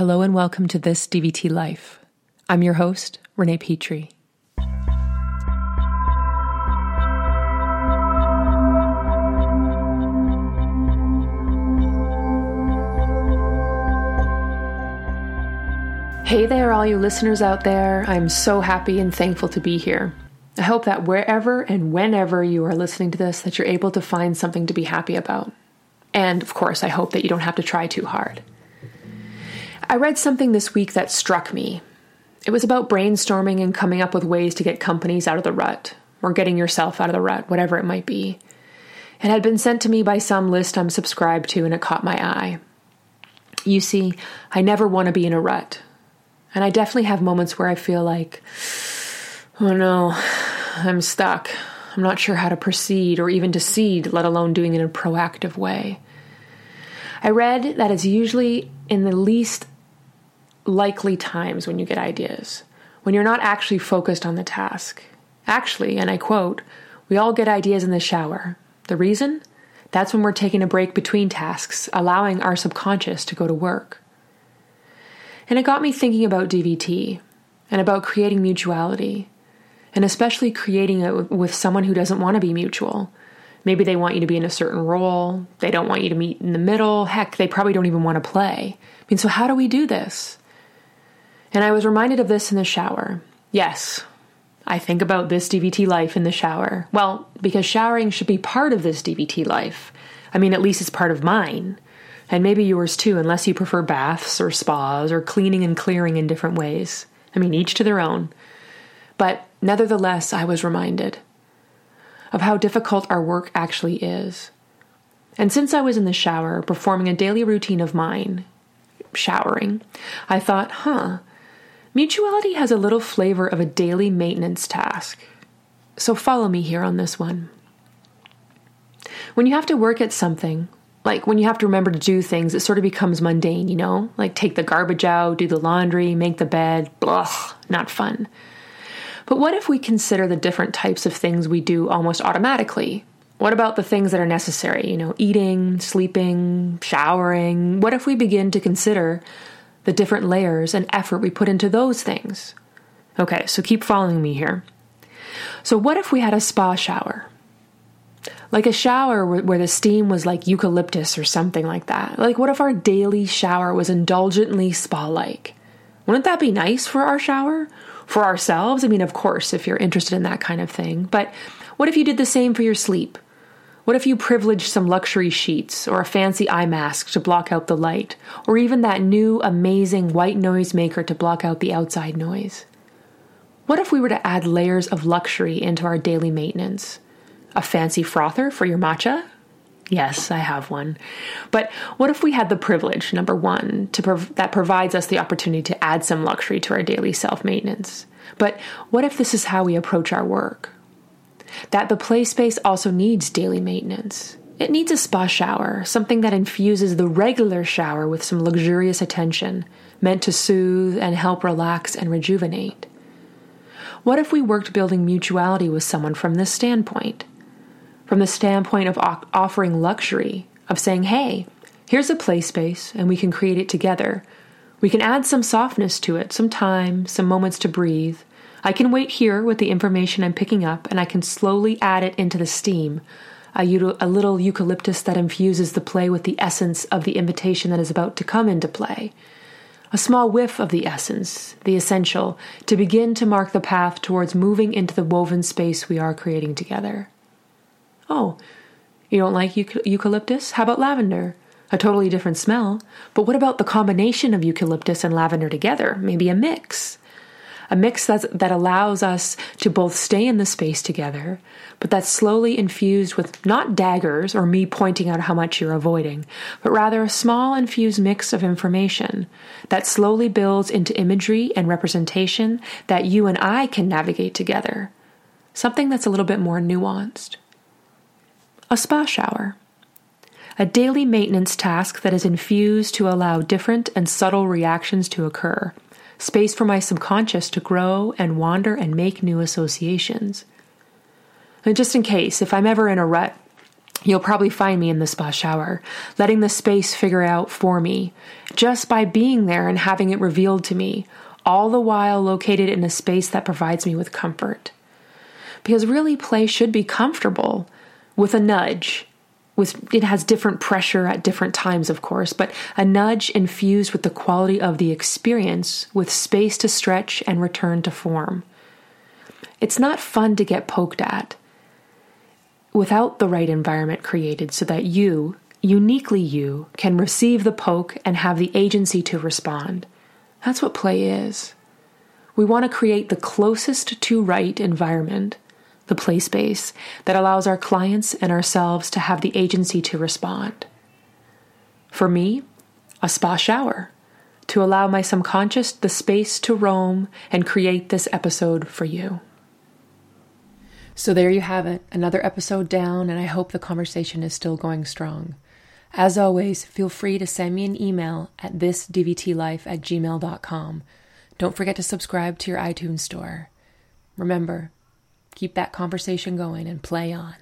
Hello and welcome to This DVT Life. I'm your host, Renee Petrie. Hey there, all you listeners out there. I'm so happy and thankful to be here. I hope that wherever and whenever you are listening to this that you're able to find something to be happy about. And of course, I hope that you don't have to try too hard. I read something this week that struck me. It was about brainstorming and coming up with ways to get companies out of the rut, or getting yourself out of the rut, whatever it might be. It had been sent to me by some list I'm subscribed to, and it caught my eye. You see, I never want to be in a rut. And I definitely have moments where I feel like, oh no, I'm stuck. I'm not sure how to proceed or even to seed, let alone doing it in a proactive way. I read that it's usually in the least likely times when you get ideas, when you're not actually focused on the task. Actually, and I quote, we all get ideas in the shower. The reason? That's when we're taking a break between tasks, allowing our subconscious to go to work. And it got me thinking about DVT and about creating mutuality, and especially creating it with someone who doesn't want to be mutual. Maybe they want you to be in a certain role, they don't want you to meet in the middle, heck, they probably don't even want to play. I mean, so how do we do this? And I was reminded of this in the shower. Yes, I think about this DVT life in the shower. Well, because showering should be part of this DVT life. I mean, at least it's part of mine. And maybe yours too, unless you prefer baths or spas or cleaning and clearing in different ways. I mean, each to their own. But nevertheless, I was reminded of how difficult our work actually is. And since I was in the shower performing a daily routine of mine, showering, I thought, huh, Mutuality has a little flavor of a daily maintenance task. So follow me here on this one. When you have to work at something, like when you have to remember to do things, it sort of becomes mundane, you know? Like take the garbage out, do the laundry, make the bed, blah, not fun. But what if we consider the different types of things we do almost automatically? What about the things that are necessary, you know, eating, sleeping, showering? What if we begin to consider the different layers and effort we put into those things. Okay, so keep following me here. So, what if we had a spa shower? Like a shower where, the steam was like eucalyptus or something like that. Like, what if our daily shower was indulgently spa like? Wouldn't that be nice for our shower? For ourselves? I mean, of course, if you're interested in that kind of thing. But what if you did the same for your sleep? What if you privileged some luxury sheets or a fancy eye mask to block out the light, or even that new amazing white noise maker to block out the outside noise? What if we were to add layers of luxury into our daily maintenance? A fancy frother for your matcha? Yes, I have one. But what if we had the privilege, number one, to prov- that provides us the opportunity to add some luxury to our daily self maintenance? But what if this is how we approach our work? That the play space also needs daily maintenance. It needs a spa shower, something that infuses the regular shower with some luxurious attention, meant to soothe and help relax and rejuvenate. What if we worked building mutuality with someone from this standpoint? From the standpoint of offering luxury, of saying, hey, here's a play space and we can create it together. We can add some softness to it, some time, some moments to breathe, I can wait here with the information I'm picking up and I can slowly add it into the steam. A, little eucalyptus that infuses the play with the essence of the invitation that is about to come into play. A small whiff of the essence, the essential, to begin to mark the path towards moving into the woven space we are creating together. Oh, you don't like eucalyptus? How about lavender? A totally different smell. But what about the combination of eucalyptus and lavender together? Maybe a mix a mix that's, that allows us to both stay in the space together, but that's slowly infused with not daggers or me pointing out how much you're avoiding, but rather a small infused mix of information that slowly builds into imagery and representation that you and I can navigate together. Something that's a little bit more nuanced. A spa shower a daily maintenance task that is infused to allow different and subtle reactions to occur, space for my subconscious to grow and wander and make new associations. And just in case, if I'm ever in a rut, You'll probably find me in the spa shower, letting the space figure out for me, just by being there and having it revealed to me, all the while located in a space that provides me with comfort. Because really, play should be comfortable with a nudge. With, it has different pressure at different times, of course, but a nudge infused with the quality of the experience, with space to stretch and return to form. It's not fun to get poked at without the right environment created so that you, uniquely you, can receive the poke and have the agency to respond. That's what play is. We want to create the closest to right environment, the play space, that allows our clients and ourselves to have the agency to respond. For me, a spa shower to allow my subconscious the space to roam and create this episode for you. So there you have it, another episode down, and I hope the conversation is still going strong. As always, feel free to send me an email at thisdvtlife at gmail.com. Don't forget to subscribe to your iTunes store. Remember, keep that conversation going and play on.